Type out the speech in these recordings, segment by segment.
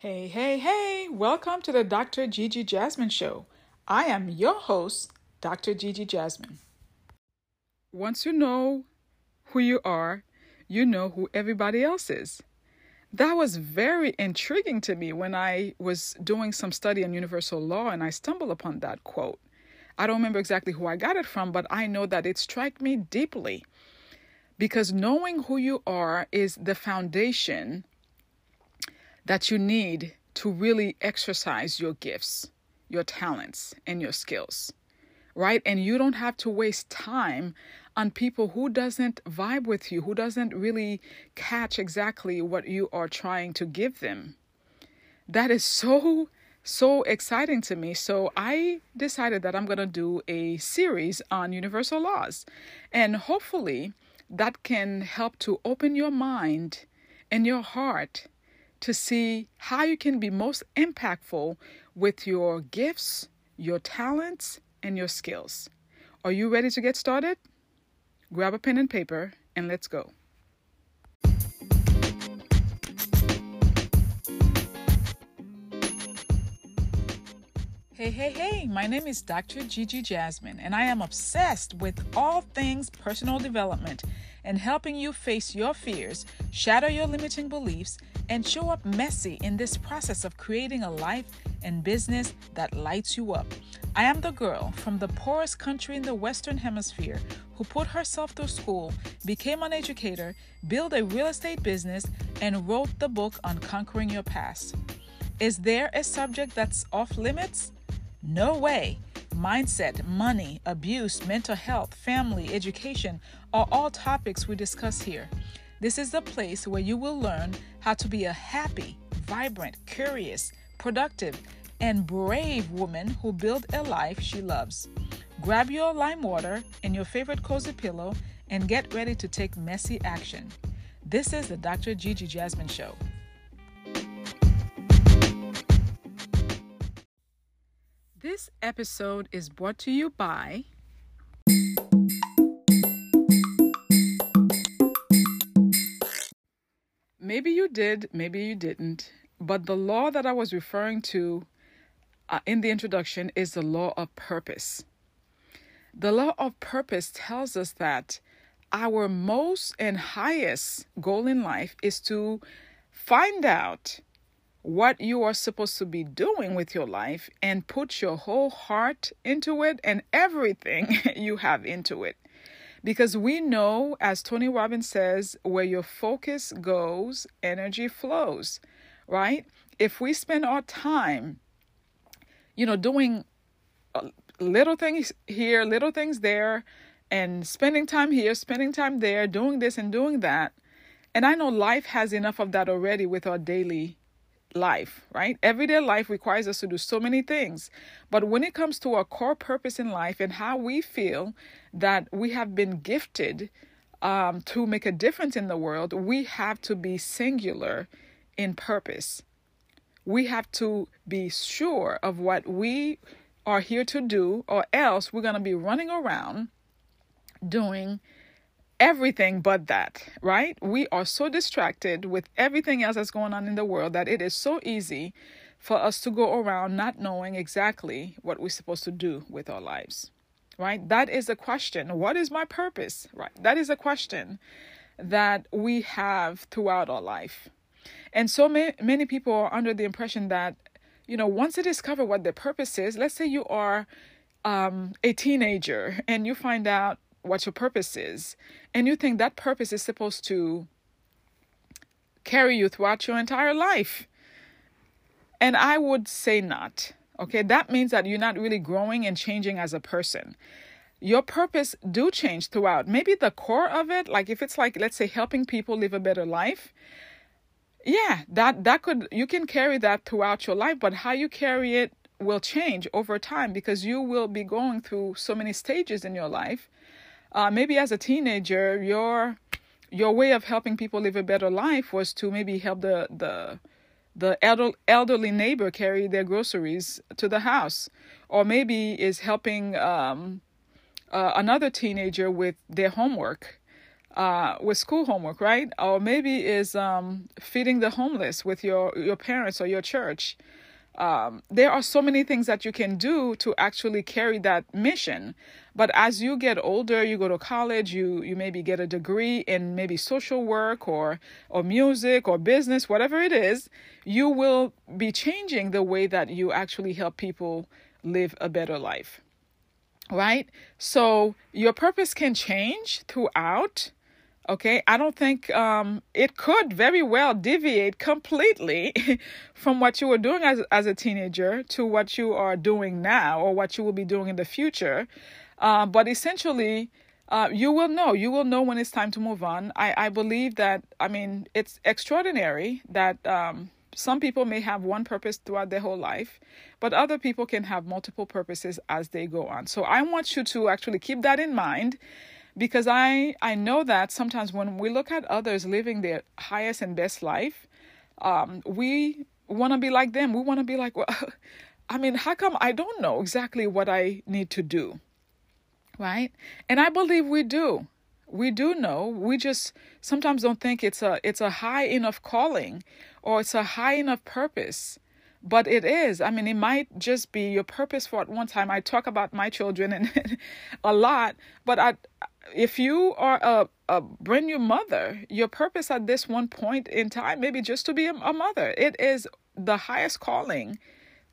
Hey, hey, hey! Welcome to the Dr. GeGe Jasmin Show. I am your host, Dr. GeGe Jasmin. Once you know who you are, you know who everybody else is. That was very intriguing to me when I was doing some study on universal law and I stumbled upon that quote. I don't remember exactly who I got it from, but I know that it struck me deeply because knowing who you are is the foundation that you need to really exercise your gifts, your talents, and your skills. Right? And you don't have to waste time on people who doesn't vibe with you, who doesn't really catch exactly what you are trying to give them. That is so so exciting to me. So I decided that I'm going to do a series on universal laws. And hopefully that can help to open your mind and your heart to see how you can be most impactful with your gifts, your talents, and your skills. Are you ready to get started? Grab a pen and paper and let's go. Hey, hey, hey, my name is Dr. GeGe Jasmin, and I am obsessed with all things personal development and helping you face your fears, shatter your limiting beliefs, and show up messy in this process of creating a life and business that lights you up. I am the girl from the poorest country in the Western Hemisphere who put herself through school, became an educator, built a real estate business, and wrote the book on conquering your past. Is there a subject that's off limits? No way. Mindset, money, abuse, mental health, family, education are all topics we discuss here. This is the place where you will learn how to be a happy, vibrant, curious, productive, and brave woman who builds a life she loves. Grab your lime water and your favorite cozy pillow and get ready to take messy action. This is the Dr. GeGe Jasmin Show. This episode is brought to you by Maybe you did, maybe you didn't, but the law that I was referring to uh, in the introduction is the law of purpose. The law of purpose tells us that our most and highest goal in life is to find out what you are supposed to be doing with your life and put your whole heart into it and everything you have into it. Because we know, as Tony Robbins says, where your focus goes, energy flows, right? If we spend our time, you know, doing uh, little things here, little things there, and spending time here, spending time there, doing this and doing that. And I know life has enough of that already with our daily life, right? Everyday life requires us to do so many things. But when it comes to our core purpose in life and how we feel that we have been gifted um, to make a difference in the world, we have to be singular in purpose. We have to be sure of what we are here to do, or else we're going to be running around doing everything but that, right? We are so distracted with everything else that's going on in the world that it is so easy for us to go around not knowing exactly what we're supposed to do with our lives, right? That is a question. What is my purpose, right? That is a question that we have throughout our life. And so many, many people are under the impression that, you know, once they discover what their purpose is, let's say you are um, a teenager and you find out what your purpose is, and you think that purpose is supposed to carry you throughout your entire life. And I would say not. Okay, that means that you're not really growing and changing as a person. Your purpose do change throughout. Maybe the core of it, like if it's like let's say helping people live a better life, yeah, that that could you can carry that throughout your life, but how you carry it will change over time because you will be going through so many stages in your life uh, maybe as a teenager, your your way of helping people live a better life was to maybe help the the the elder, elderly neighbor carry their groceries to the house, or maybe is helping um, uh, another teenager with their homework. uh, with school homework, right? Or maybe is um, feeding the homeless with your your parents or your church. Um, there are so many things that you can do to actually carry that mission. But as you get older, you go to college, you you maybe get a degree in maybe social work or or music or business, whatever it is, you will be changing the way that you actually help people live a better life. Right? So your purpose can change throughout Okay, I don't think um, it could very well deviate completely from what you were doing as as a teenager to what you are doing now or what you will be doing in the future. Uh, but essentially, uh, you will know. You will know when it's time to move on. I, I believe that. I mean, it's extraordinary that um, some people may have one purpose throughout their whole life, but other people can have multiple purposes as they go on. So I want you to actually keep that in mind because I I know that sometimes when we look at others living their highest and best life, um, we want to be like them. We want to be like, well, I mean, how come I don't know exactly what I need to do, right? And I believe we do. We do know. We just sometimes don't think it's a it's a high enough calling or it's a high enough purpose but it is i mean it might just be your purpose for at one time i talk about my children and a lot but i if you are a, a brand new mother, your purpose at this one point in time maybe just to be a, a mother. It is the highest calling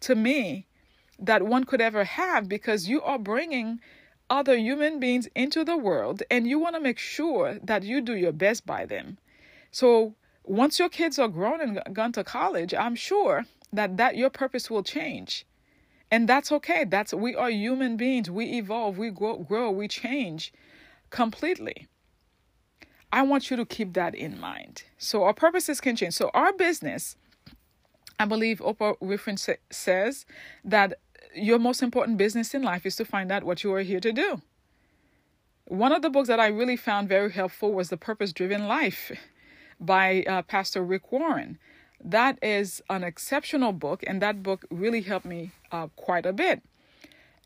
to me that one could ever have because you are bringing other human beings into the world and you want to make sure that you do your best by them. So once your kids are grown and gone to college, I'm sure that that your purpose will change. And that's okay. That's we are human beings. We evolve, we grow, grow we change completely. I want you to keep that in mind. So our purposes can change. So our business, I believe Oprah Winfrey says that your most important business in life is to find out what you are here to do. One of the books that I really found very helpful was The Purpose Driven Life by uh, Pastor Rick Warren. That is an exceptional book, and that book really helped me uh, quite a bit.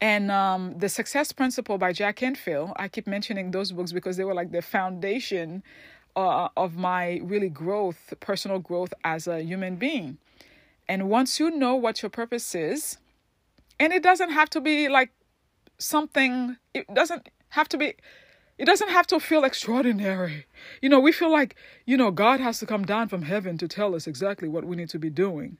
And um, the Success Principle by Jack Canfield, I keep mentioning those books because they were like the foundation uh, of my really growth, personal growth as a human being. And once you know what your purpose is, and it doesn't have to be like something, it doesn't have to be, it doesn't have to feel extraordinary. You know, we feel like, you know, God has to come down from heaven to tell us exactly what we need to be doing.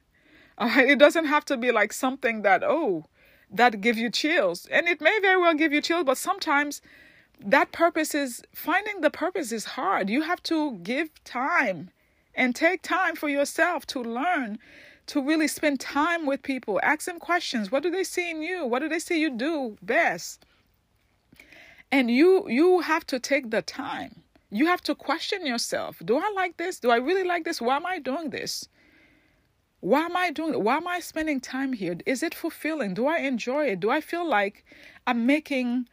All right, uh, it doesn't have to be like something that, oh, that give you chills. And it may very well give you chills, but sometimes that purpose is finding the purpose is hard. You have to give time and take time for yourself to learn, to really spend time with people. Ask them questions. What do they see in you? What do they see you do best? And you you have to take the time. You have to question yourself. Do I like this? Do I really like this? Why am I doing this? Why am I doing it? Why am I spending time here? Is it fulfilling? Do I enjoy it? Do I feel like I'm making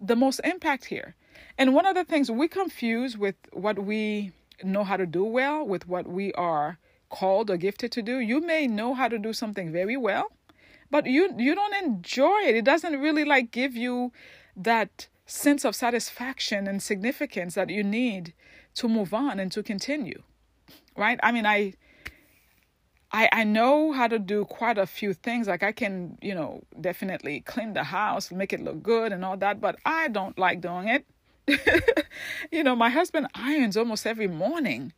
the most impact here? And one of the things we confuse with what we know how to do well with what we are called or gifted to do. You may know how to do something very well, but you you don't enjoy it. It doesn't really like give you that sense of satisfaction and significance that you need to move on and to continue. Right? I mean, I I, I know how to do quite a few things. Like I can, you know, definitely clean the house, make it look good and all that, but I don't like doing it. you know, my husband irons almost every morning.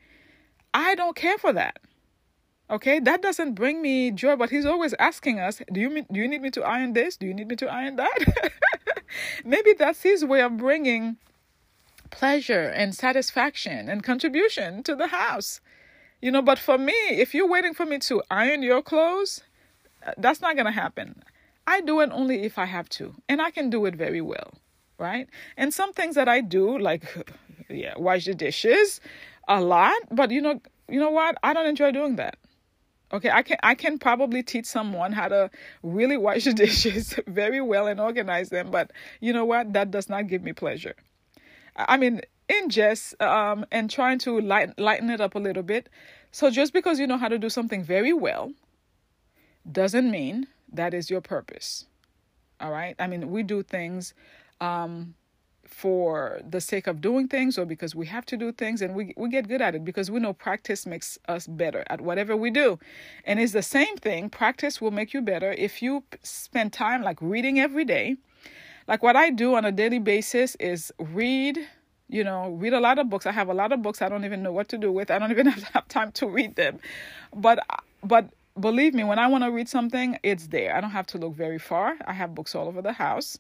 I don't care for that. Okay, that doesn't bring me joy, but he's always asking us, "Do you do you need me to iron this? Do you need me to iron that?" Maybe that's his way of bringing pleasure and satisfaction and contribution to the house. You know, but for me, if you're waiting for me to iron your clothes, uh, that's not going to happen. I do it only if I have to, and I can do it very well, right? And some things that I do, like, yeah, wash the dishes a lot, but you know, you know what? I don't enjoy doing that. Okay, I can I can probably teach someone how to really wash the dishes very well and organize them, but you know what? That does not give me pleasure. I mean, in jest um, and trying to lighten, lighten it up a little bit. So just because you know how to do something very well doesn't mean that is your purpose. All right? I mean, we do things um, for the sake of doing things or because we have to do things and we, we get good at it because we know practice makes us better at whatever we do. And it's the same thing. Practice will make you better. If you spend time like reading every day like what i do on a daily basis is read you know read a lot of books. I have a lot of books i don't even know what to do with. I don't even have time to read them. But but believe me when i want to read something it's there. I don't have to look very far. I have books all over the house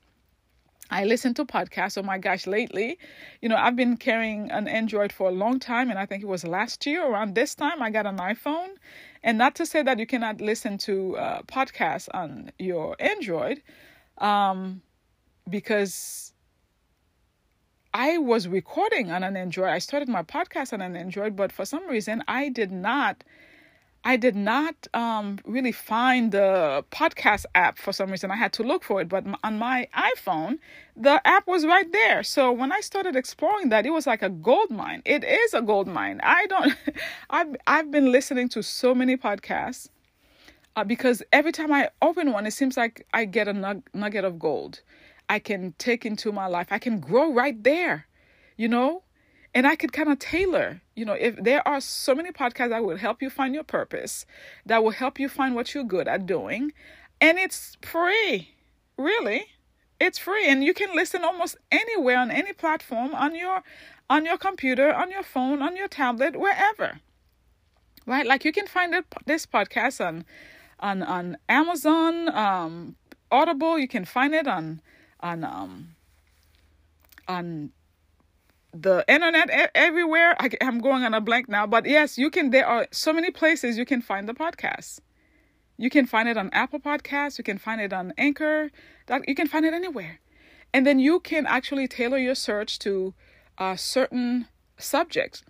I listen to podcasts. Oh my gosh, lately, you know, I've been carrying an Android for a long time, and I think it was last year around this time I got an iPhone. And not to say that you cannot listen to uh, podcasts on your Android, um, because I was recording on an Android. I started my podcast on an Android, but for some reason I did not I did not um, really find the podcast app for some reason. I had to look for it, but on my iPhone, the app was right there. So when I started exploring that, it was like a gold mine. It is a gold mine. I don't. I've I've been listening to so many podcasts uh, because every time I open one, it seems like I get a nug- nugget of gold. I can take into my life. I can grow right there. You know, and I could kind of tailor, you know, if there are so many podcasts that will help you find your purpose, that will help you find what you're good at doing, and it's free. Really. It's free and you can listen almost anywhere on any platform on your on your computer, on your phone, on your tablet, wherever. Right? Like you can find it, this podcast on on on Amazon, um, Audible, you can find it on on um on the internet everywhere. I, am going on a blank now, but yes, you can. There are so many places you can find the podcast. You can find it on Apple Podcasts. You can find it on Anchor. That you can find it anywhere, and then you can actually tailor your search to uh, certain subjects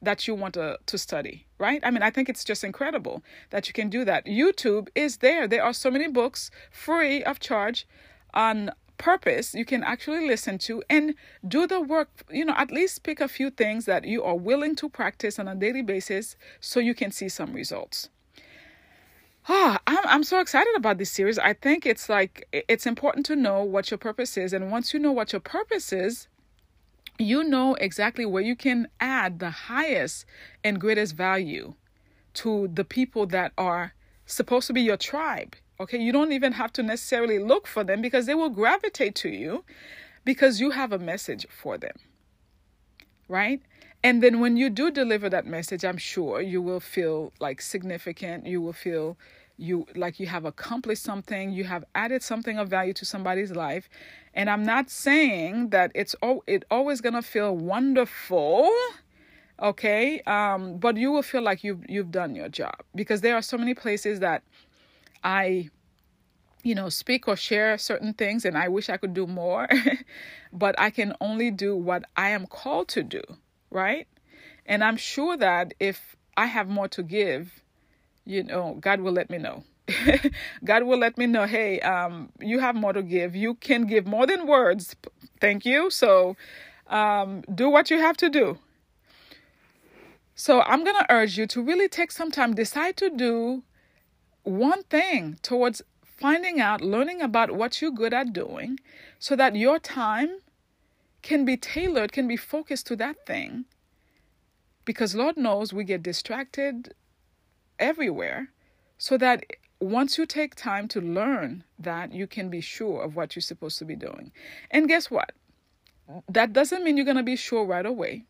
that you want to, to study, right? I mean, I think it's just incredible that you can do that. YouTube is there. There are so many books free of charge on purpose you can actually listen to and do the work you know at least pick a few things that you are willing to practice on a daily basis so you can see some results. Ah I'm, I'm so excited about this series. I think it's like it's important to know what your purpose is. And once you know what your purpose is you know exactly where you can add the highest and greatest value to the people that are supposed to be your tribe Okay, you don't even have to necessarily look for them because they will gravitate to you because you have a message for them. Right? And then when you do deliver that message, I'm sure you will feel like significant. You will feel you like you have accomplished something, you have added something of value to somebody's life. And I'm not saying that it's all it always gonna feel wonderful okay um but you will feel like you've you've done your job because there are so many places that I you know speak or share certain things and I wish I could do more but I can only do what I am called to do right? And I'm sure that if I have more to give you know God will let me know. God will let me know hey um you have more to give. You can give more than words. Thank you. So um do what you have to do. So I'm going to urge you to really take some time decide to do one thing towards finding out, learning about what you're good at doing so that your time can be tailored, can be focused to that thing. Because Lord knows we get distracted everywhere. So that once you take time to learn that, you can be sure of what you're supposed to be doing. And guess what? That doesn't mean you're going to be sure right away.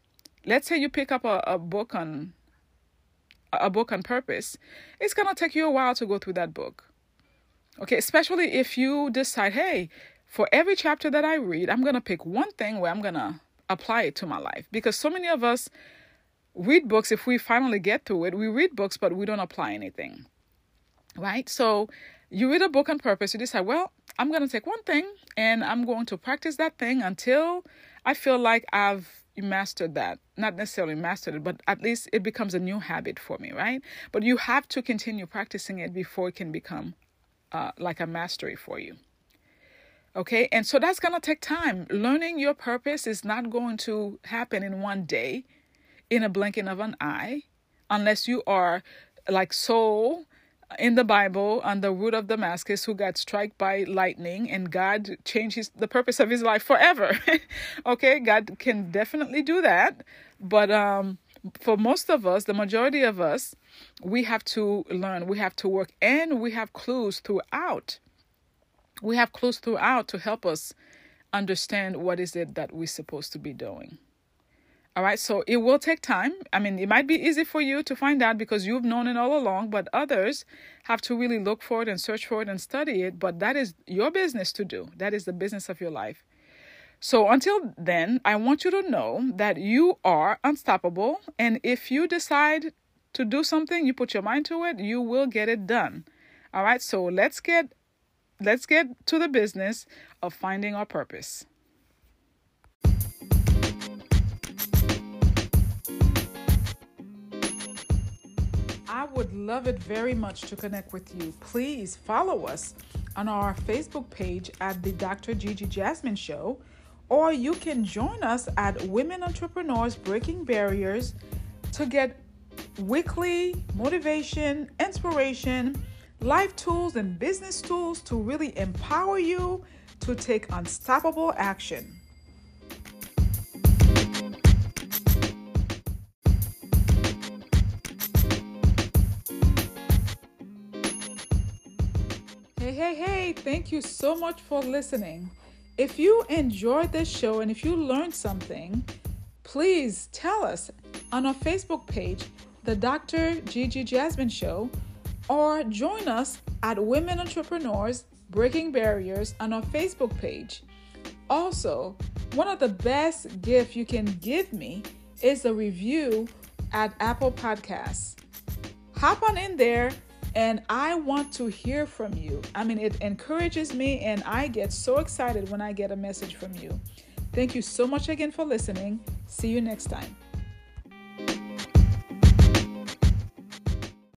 Let's say you pick up a, a book on a book on purpose, it's going to take you a while to go through that book. Okay, especially if you decide, hey, for every chapter that I read, I'm going to pick one thing where I'm going to apply it to my life. Because so many of us read books, if we finally get to it, we read books, but we don't apply anything. Right? So you read a book on purpose, you decide, well, I'm going to take one thing and I'm going to practice that thing until I feel like I've mastered that. Not necessarily mastered it, but at least it becomes a new habit for me, right? But you have to continue practicing it before it can become uh, like a mastery for you. Okay, and so that's gonna take time. Learning your purpose is not going to happen in one day, in a blinking of an eye, unless you are like so in the Bible on the root of Damascus who got struck by lightning and God changed the purpose of his life forever. okay, God can definitely do that. But um, for most of us, the majority of us, we have to learn, we have to work, and we have clues throughout. We have clues throughout to help us understand what is it that we're supposed to be doing. All right, so it will take time. I mean, it might be easy for you to find out because you've known it all along, but others have to really look for it and search for it and study it. But that is your business to do, that is the business of your life. So until then, I want you to know that you are unstoppable. And if you decide to do something, you put your mind to it, you will get it done. All right, so let's get let's get to the business of finding our purpose. I would love it very much to connect with you. Please follow us on our Facebook page at the Dr. GeGe Jasmin Show, or you can join us at Women Entrepreneurs Breaking Barriers to get weekly motivation, inspiration, life tools, and business tools to really empower you to take unstoppable action. Hey, hey, thank you so much for listening. If you enjoyed this show and if you learned something, please tell us on our Facebook page, The Dr. GeGe Jasmin Show, or join us at Women Entrepreneurs Breaking Barriers on our Facebook page. Also, one of the best gifts you can give me is a review at Apple Podcasts. Hop on in there and I want to hear from you. I mean, it encourages me, and I get so excited when I get a message from you. Thank you so much again for listening. See you next time.